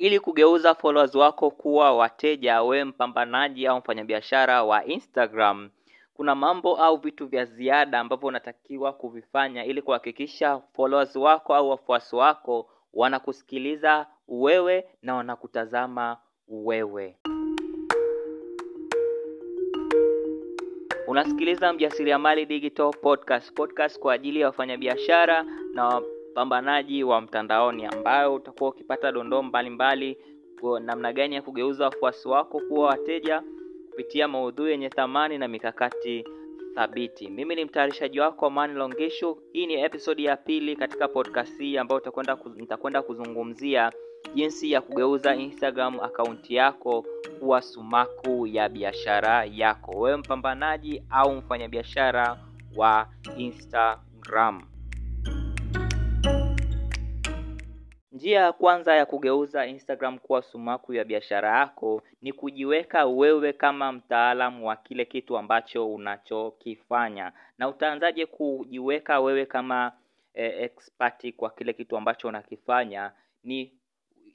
Ili kugeuza followers wako kuwa wateja, we mpambanaji au mfanyabiashara wa Instagram, kuna mambo au vitu vya ziada ambavyo unatakiwa kuvifanya ili kuhakikisha followers wako au wafuasi wako wanakusikiliza wewe na wanakutazama wewe. Unasikiliza Mjasiriamali Digital Podcast, podcast kwa ajili ya wafanyabiashara na wapambanaji wa mtandaoni, ambayo utakuwa ukipata dondoo mbalimbali namna gani ya kugeuza wafuasi wako kuwa wateja kupitia maudhui yenye thamani na mikakati thabiti. Mimi ni mtayarishaji wako Amani Longesho. Hii ni episodi ya pili katika podcast hii ambayo utakwenda nitakwenda kuzungumzia jinsi ya kugeuza Instagram akaunti yako kuwa sumaku ya biashara yako, wewe mpambanaji au mfanyabiashara wa Instagram. Njia ya kwanza ya kugeuza Instagram kuwa sumaku ya biashara yako ni kujiweka wewe kama mtaalamu wa kile kitu ambacho unachokifanya. Na utaanzaje kujiweka wewe kama eh, expert kwa kile kitu ambacho unakifanya? Ni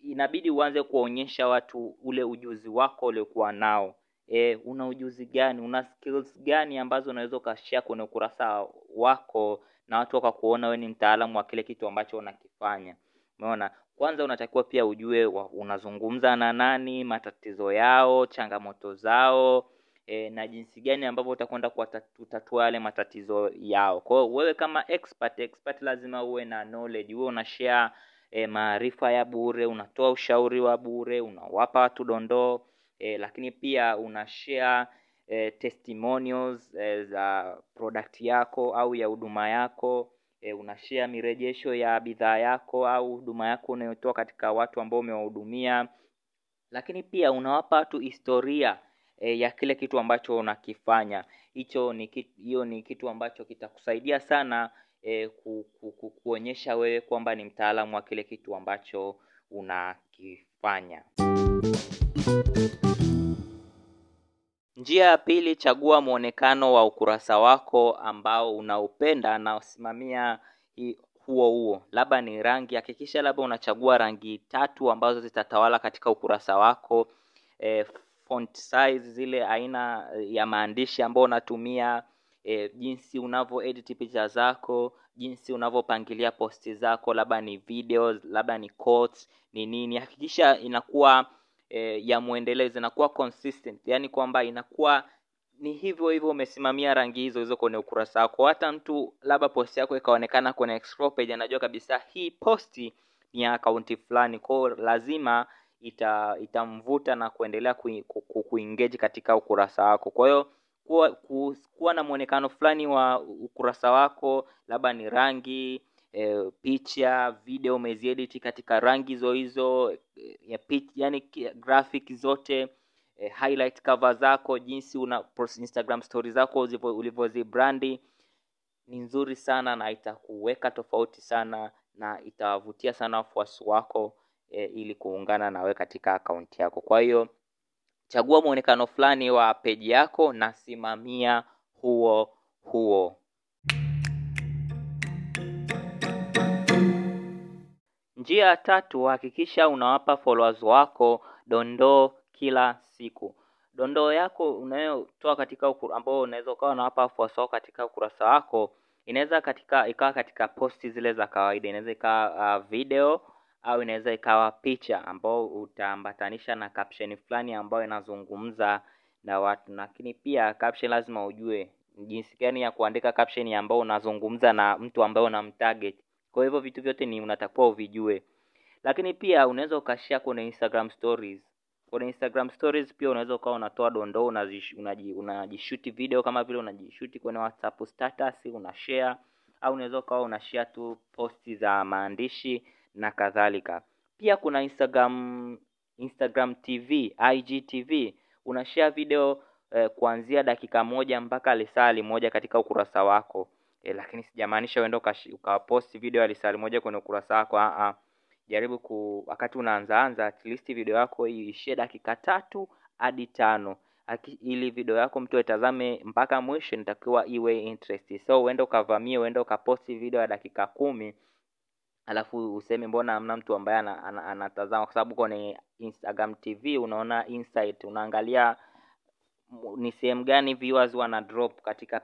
inabidi uanze kuwaonyesha watu ule ujuzi wako uliokuwa nao. E, una ujuzi gani? Una skills gani ambazo unaweza ukashare kwenye ukurasa wako na watu wakakuona wewe ni mtaalamu wa kile kitu ambacho unakifanya. Umeona? Kwanza unatakiwa pia ujue unazungumza na nani, matatizo yao, changamoto zao e, na jinsi gani ambavyo utakwenda kutatua yale matatizo yao. Kwa hiyo wewe kama expert, expert lazima uwe na knowledge, uwe una e, maarifa ya bure, unatoa ushauri wa bure, unawapa watu dondoo e, lakini pia una share e, testimonials e, za product yako au ya huduma yako e, unashare mirejesho ya bidhaa yako au huduma yako unayotoa katika watu ambao umewahudumia, lakini pia unawapa watu historia e, ya kile kitu ambacho unakifanya. Hicho ni hiyo ni kitu ambacho kitakusaidia sana e, ku, ku, ku, kuonyesha wewe kwamba ni mtaalamu wa kile kitu ambacho unakifanya. Njia ya pili, chagua muonekano wa ukurasa wako ambao unaupenda na usimamia huo huo. Labda ni rangi, hakikisha labda unachagua rangi tatu ambazo zitatawala katika ukurasa wako. E, font size, zile aina ya maandishi ambayo unatumia, e, jinsi unavyo edit picha zako, jinsi unavyopangilia posti zako, labda ni videos, labda ni quotes, ni nini. Hakikisha inakuwa e, ya mwendelezo inakuwa consistent, yani kwamba inakuwa ni hivyo hivyo umesimamia rangi hizo hizo kwenye ukurasa wako. Hata mtu labda posti yako ikaonekana kwenye explore page, anajua kabisa hii posti ni ya akaunti fulani, kwao lazima ita itamvuta na kuendelea kuengage katika ukurasa wako. Kwa hiyo kuwa, ku, kuwa na mwonekano fulani wa ukurasa wako, labda ni rangi e, picha, video umeziedit katika rangi hizo hizo e, ya pitch, yani graphic zote e, highlight cover zako, jinsi una Instagram story zako ulivyozibrandi ni nzuri sana na itakuweka tofauti sana na itawavutia sana wafuasi wako e, ili kuungana nawe katika akaunti yako. Kwa hiyo chagua mwonekano fulani wa peji yako na simamia huo huo. Njia ya tatu, hakikisha unawapa followers wako dondoo kila siku. Dondoo yako unayotoa katika ambao unaweza ukawa unawapa followers wako katika ukurasa wako, inaweza katika ikawa katika posti zile za kawaida, inaweza ikawa uh, video au inaweza ikawa picha ambao utaambatanisha na caption fulani ambayo inazungumza na watu, lakini pia caption lazima ujue jinsi gani ya kuandika caption ambao unazungumza na mtu ambaye unamtarget. Kwa hivyo vitu vyote ni unatakiwa uvijue, lakini pia unaweza ukashare kwenye Instagram stories. Kwenye Instagram stories pia unaweza ukawa unatoa dondoo, unajishuti video kama vile unajishuti kwenye WhatsApp status unashare, au unaweza ukawa unashare tu posti za maandishi na kadhalika. Pia kuna Instagram Instagram TV, IGTV, unashare video eh, kuanzia dakika moja mpaka lisali moja katika ukurasa wako. E, lakini sijamaanisha uende ukaposti video ya lisali moja kwenye ukurasa wako. A, jaribu ku wakati unaanzaanza at video yako iishie dakika tatu hadi tano ili video yako mtu aitazame mpaka mwisho, inatakiwa iwe interest. So uende ukavamie, uende ukaposti video ya dakika kumi alafu useme mbona hamna mtu ambaye ana- ana- anatazama kwa sababu kwenye Instagram TV unaona insight unaangalia ni sehemu gani viewers wana drop katika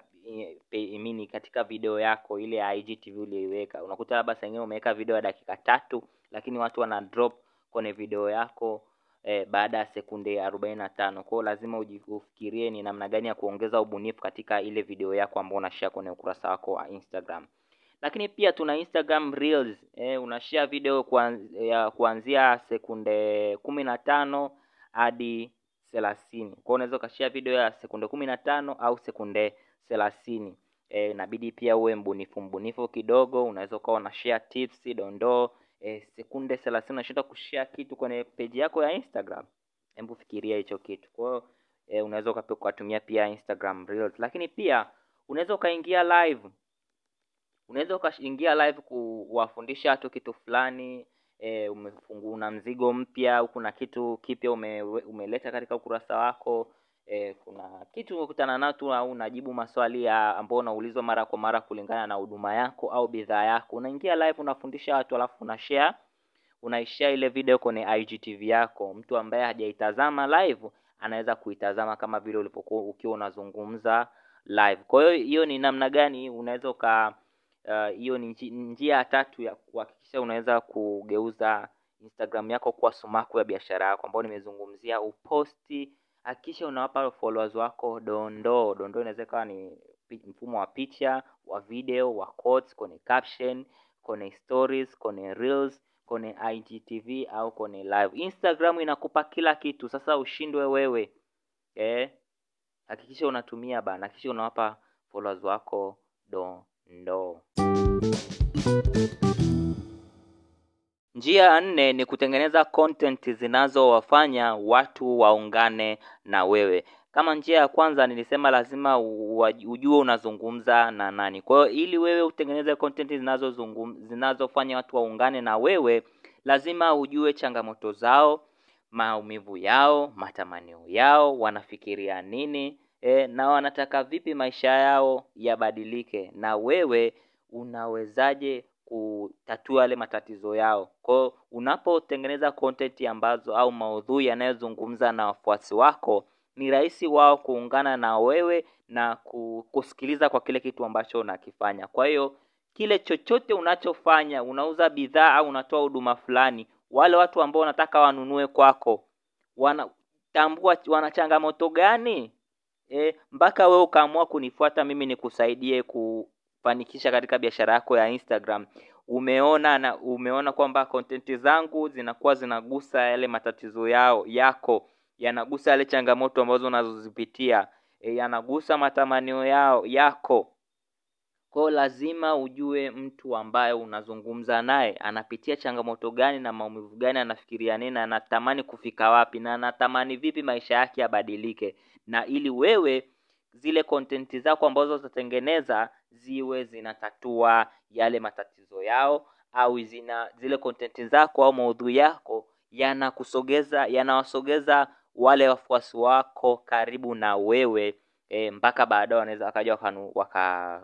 mini katika video yako ile IGTV uliyoiweka. Unakuta labda saa ingine umeweka video ya dakika tatu lakini watu wana drop kwenye video yako eh, baada ya sekunde arobaini na tano. Kwao lazima ujifikirie ni namna gani ya kuongeza ubunifu katika ile video yako ambao unashare kwenye ukurasa wako wa Instagram. Lakini pia tuna Instagram Reels eh, unashare video kuan, kuanzia sekunde kumi na tano hadi thelathini. Kwao unaweza ukashare video ya sekunde kumi na tano au sekunde thelathini. E, inabidi pia uwe mbunifu mbunifu kidogo. Unaweza ukawa na share tips dondoo. E, sekunde thelathini unashinda kushare kitu kwenye peji yako ya Instagram hebu fikiria hicho kitu. Kwa hiyo eh, unaweza ukatumia pia Instagram Reels. Lakini pia unaweza ukaingia live. Unaweza ukaingia live kuwafundisha watu kitu fulani e, umefungua una mzigo mpya kuna kitu kipya ume, umeleta katika ukurasa wako e, kuna kitu umekutana nacho, au unajibu maswali ya ambao unaulizwa mara kwa mara kulingana na huduma yako au bidhaa yako. Unaingia live unafundisha watu alafu una share unaishare ile video kwenye IGTV yako. Mtu ambaye hajaitazama live anaweza kuitazama kama vile ulipokuwa ukiwa unazungumza live. Kwa hiyo hiyo ni namna gani unaweza uka uh, hiyo ni njia ya tatu ya kuhakikisha unaweza kugeuza Instagram yako kuwa sumaku ya biashara yako ambayo nimezungumzia uposti. Hakikisha unawapa followers wako dondoo. Dondoo inaweza ikawa ni mfumo wa picha wa video wa quotes kwenye caption kwenye stories kwenye reels kwenye IGTV au kwenye live. Instagram inakupa kila kitu. Sasa ushindwe wewe. Eh hakikisha unatumia bana. Hakikisha unawapa followers wako dondoo Njia ya nne ni kutengeneza content zinazowafanya watu waungane na wewe. Kama njia ya kwanza nilisema lazima ujue unazungumza na nani. Kwa hiyo ili wewe utengeneze content zinazozungum zinazofanya watu waungane na wewe, lazima ujue changamoto zao, maumivu yao, matamanio yao, wanafikiria nini, e, na wanataka vipi maisha yao yabadilike na wewe unawezaje kutatua yale matatizo yao. Kwa unapotengeneza content ambazo au maudhui yanayozungumza na wafuasi wako, ni rahisi wao kuungana na wewe na kusikiliza kwa kile kitu ambacho unakifanya. Kwa hiyo kile chochote unachofanya, unauza bidhaa au unatoa huduma fulani, wale watu ambao wanataka wanunue kwako, wanatambua wana changamoto gani? E, mpaka wewe ukaamua kunifuata mimi nikusaidie kufanikisha katika biashara yako ya Instagram. Umeona na umeona kwamba kontenti zangu zinakuwa zinagusa yale matatizo yao yako, yanagusa yale changamoto ambazo unazozipitia, e, yanagusa matamanio yao yako. Kwa lazima ujue mtu ambaye unazungumza naye anapitia changamoto gani na maumivu gani, anafikiria nini, na anatamani kufika wapi, na anatamani vipi maisha yake yabadilike, na ili wewe zile kontenti zako ambazo utatengeneza ziwe zinatatua yale matatizo yao, au zina zile kontenti zako au maudhui yako yanakusogeza yanawasogeza wale wafuasi wako karibu na wewe e, mpaka baadaye wanaweza wakaja wakanu, waka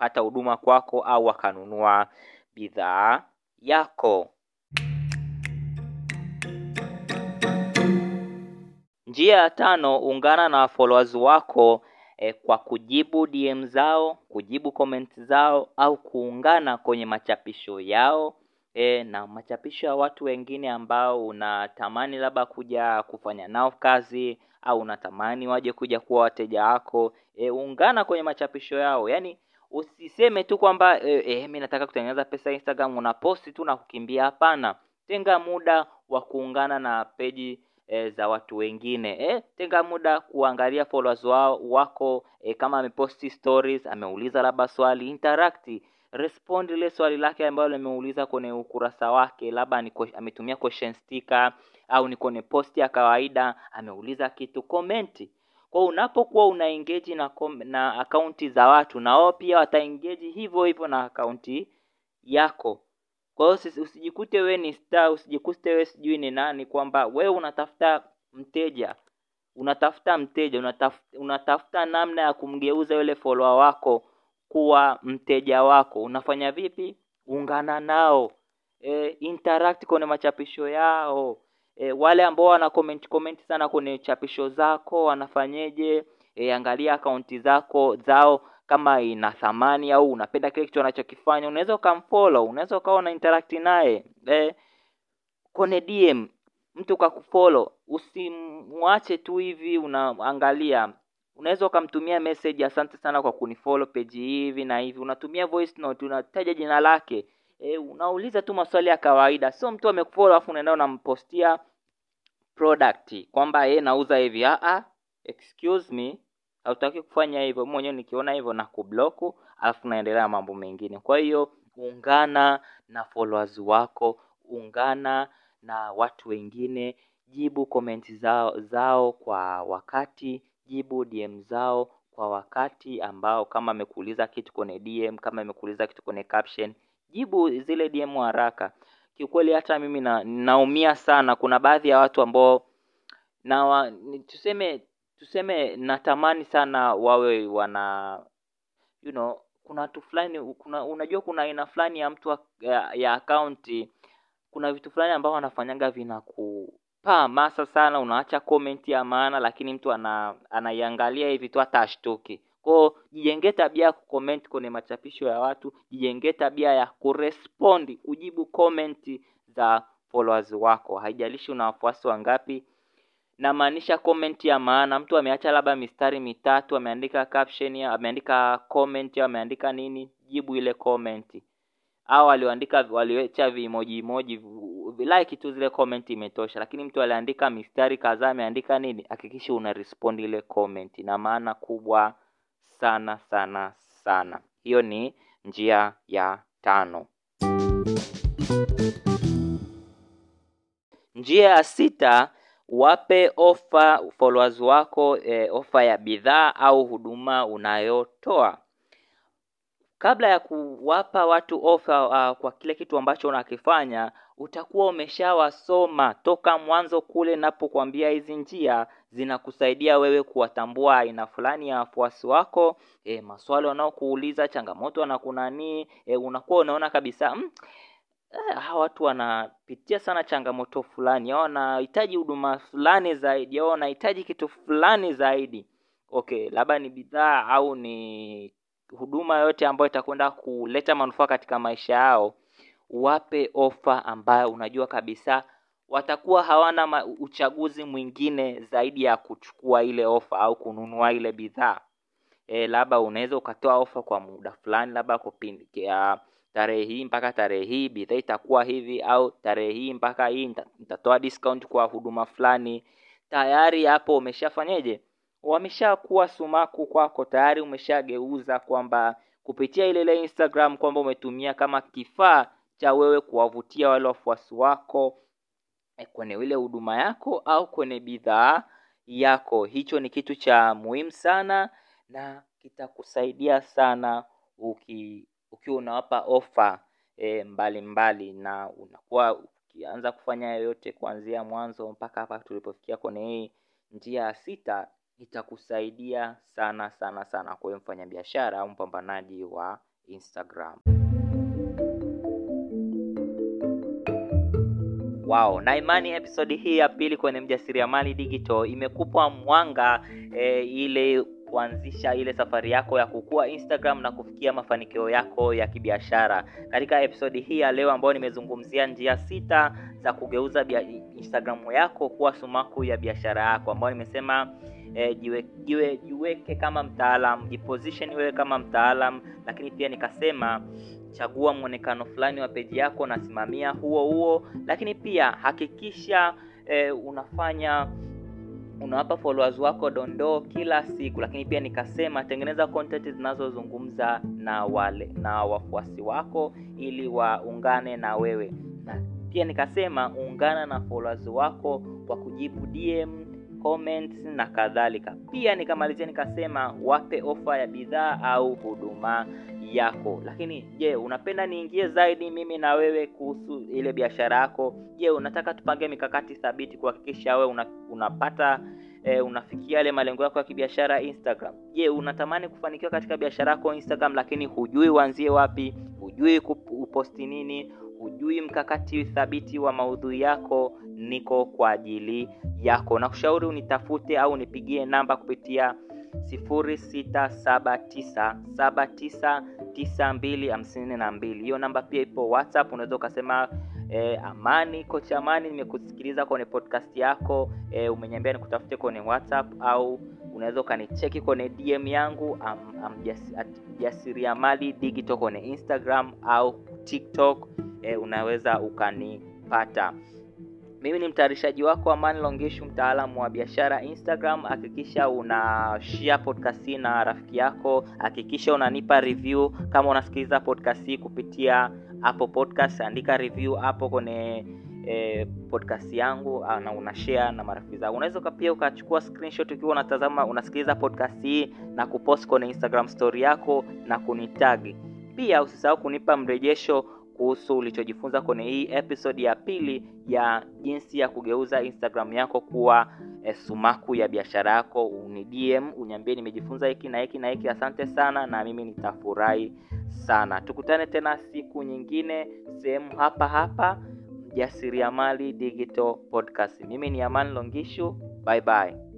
pata huduma kwako au wakanunua bidhaa yako. Njia ya tano, ungana na followers wako eh, kwa kujibu DM zao, kujibu comment zao au kuungana kwenye machapisho yao eh, na machapisho ya watu wengine ambao unatamani labda kuja kufanya nao kazi au unatamani waje kuja kuwa wateja wako eh, ungana kwenye machapisho yao. Yaani usiseme tu kwamba eh, eh, mimi nataka kutengeneza pesa Instagram, unaposti tu na kukimbia. Hapana, tenga muda wa kuungana na peji eh, za watu wengine eh, tenga muda kuangalia followers wao wako eh, kama ameposti stories, ameuliza labda swali, interact respond ile swali lake ambalo limeuliza kwenye ukurasa wake, labda ametumia question sticker au ni kwenye posti ya kawaida ameuliza kitu, comment. Kwa unapokuwa una engage na na akaunti za watu, na wao pia wata engage hivyo hivyo na akaunti yako. Kwa hiyo usijikute we ni star, usijikute we sijui ni nani, kwamba wewe unatafuta mteja, unatafuta mteja, unatafuta, unatafuta namna ya kumgeuza yule follower wako kuwa mteja wako. Unafanya vipi? Ungana nao, e, interact kwenye machapisho yao e, wale ambao wana comment comment sana kwenye chapisho zako wanafanyeje? E, angalia akaunti zako zao kama ina thamani au unapenda kile kitu anachokifanya unaweza ukamfollow unaweza ukawa una interact naye. E, kwenye DM mtu kakufollow usimwache tu hivi unaangalia. Unaweza ukamtumia message asante sana kwa kunifollow page hivi na hivi. Unatumia voice note unataja jina lake e, unauliza tu maswali ya kawaida. Sio mtu amekufollow afu unaenda unampostia product kwamba yeye nauza hivi. Ah ah excuse me. Hautaki kufanya hivyo. Mwenyewe nikiona hivyo na kublock alafu naendelea mambo mengine. Kwa hiyo ungana na followers wako ungana na watu wengine jibu komenti zao zao kwa wakati jibu DM zao kwa wakati ambao kama amekuuliza kitu kwenye DM kama amekuuliza kitu kwenye caption jibu zile DM haraka. Kiukweli hata mimi na, naumia sana. Kuna baadhi ya watu ambao na wa, tuseme tuseme natamani sana wawe wana you know kuna watu fulani kuna unajua kuna aina fulani ya mtu ya, ya akaunti. Kuna vitu fulani ambao wanafanyaga vinakupaa masa sana. Unaacha comment ya maana lakini mtu ana anaiangalia hivi tu hata ashtuki kwao jijengee tabia ya kucomment kwenye machapisho ya watu jijengee tabia ya kurespondi kujibu comment za followers wako. Haijalishi una wafuasi wangapi. Namaanisha comment ya maana mtu ameacha labda mistari mitatu ameandika caption ameandika comment ameandika nini jibu ile comment. Au walioandika walioacha vimoji emoji like tu zile comment imetosha. Lakini mtu aliandika mistari kadhaa ameandika nini hakikisha una respond ile comment. Na maana kubwa sana sana sana. Hiyo ni njia ya tano. Njia ya sita wape ofa followers wako eh, ofa ya bidhaa au huduma unayotoa kabla ya kuwapa watu ofa uh, kwa kile kitu ambacho unakifanya utakuwa umeshawasoma toka mwanzo kule napokuambia hizi njia zinakusaidia wewe kuwatambua aina fulani ya wafuasi wako e, maswali wanaokuuliza changamoto wanakunanii e, unakuwa unaona kabisa mm, eh, hawa watu wanapitia sana changamoto fulani a wanahitaji huduma fulani zaidi a wanahitaji kitu fulani zaidi. Okay labda ni bidhaa au ni huduma yoyote ambayo itakwenda kuleta manufaa katika maisha yao wape ofa ambayo unajua kabisa watakuwa hawana uchaguzi mwingine zaidi ya kuchukua ile ofa au kununua ile bidhaa. E, labda unaweza ukatoa ofa kwa muda fulani labda kupindi tarehe hii mpaka tarehe hii bidhaa itakuwa hivi au tarehe hii mpaka hii nitatoa discount kwa huduma fulani. Tayari hapo umeshafanyeje wameshakuwa sumaku kwako tayari umeshageuza kwamba kupitia ile ile instagram kwamba umetumia kama kifaa cha wewe kuwavutia wale wafuasi wako eh, kwenye ile huduma yako au kwenye bidhaa yako. Hicho ni kitu cha muhimu sana na kitakusaidia sana uki ukiwa unawapa ofa e, mbalimbali na unakuwa ukianza kufanya yoyote kuanzia mwanzo mpaka hapa tulipofikia kwenye hii njia ya sita itakusaidia sana sana sana kwa mfanyabiashara au mpambanaji wa instagram. Wow, na imani episodi hii ya pili kwenye mjasiriamali digital imekupa mwanga e, ile kuanzisha ile safari yako ya kukua Instagram na kufikia mafanikio yako ya kibiashara. Katika episodi hii ya leo ambayo nimezungumzia njia sita za kugeuza Instagram yako kuwa sumaku ya biashara yako, ambayo nimesema e, jiwe, jiwe, kama mtaalam, jiposition wewe kama mtaalam, lakini pia nikasema chagua mwonekano fulani wa peji yako nasimamia huo huo lakini pia hakikisha e, unafanya unawapa followers wako dondoo kila siku lakini pia nikasema tengeneza content zinazozungumza na wale na wafuasi wako ili waungane na wewe. Na pia nikasema ungana na followers wako kwa kujibu dm comments na kadhalika. Pia nikamalizia nikasema wape ofa ya bidhaa au huduma yako. Lakini je unapenda niingie zaidi mimi na wewe kuhusu ile biashara yako? Je unataka tupange mikakati thabiti kuhakikisha wewe una, unapata e, unafikia yale malengo yako ya kibiashara? Instagram. Je unatamani kufanikiwa katika biashara yako instagram lakini hujui uanzie wapi hujui uposti nini hujui mkakati thabiti wa maudhui yako, niko kwa ajili yako. Nakushauri unitafute au nipigie namba kupitia 0679799252. Hiyo namba pia ipo WhatsApp, unaweza ukasema eh, Amani, kocha Amani, nimekusikiliza kwenye podcast yako eh, umeniambia nikutafute kwenye WhatsApp au unaweza ukanicheki kwenye DM yangu am, am, jasiriamali digital kwenye Instagram au TikTok eh, unaweza ukanipata. Mimi ni mtayarishaji wako Amani mtaalamu wa biashara Instagram. Hakikisha una share podcast hii na rafiki yako, hakikisha unanipa review kama unasikiliza podcast hii kupitia Apple Podcast, andika review hapo kwenye eh, podcast yangu na una share na marafiki zako. Unaweza pia ukachukua screenshot ukiwa unatazama unasikiliza podcast hii na kupost kwenye Instagram story yako na kunitag. Pia usisahau kunipa mrejesho kuhusu ulichojifunza kwenye hii episode ya pili ya jinsi ya kugeuza Instagram yako kuwa eh, sumaku ya biashara yako. Ni DM uniambie nimejifunza hiki na hiki na hiki. Asante sana, na mimi nitafurahi sana. Tukutane tena siku nyingine sehemu hapa hapa Jasiriamali Digital Podcast. Mimi ni Amani Longishu, bye bye.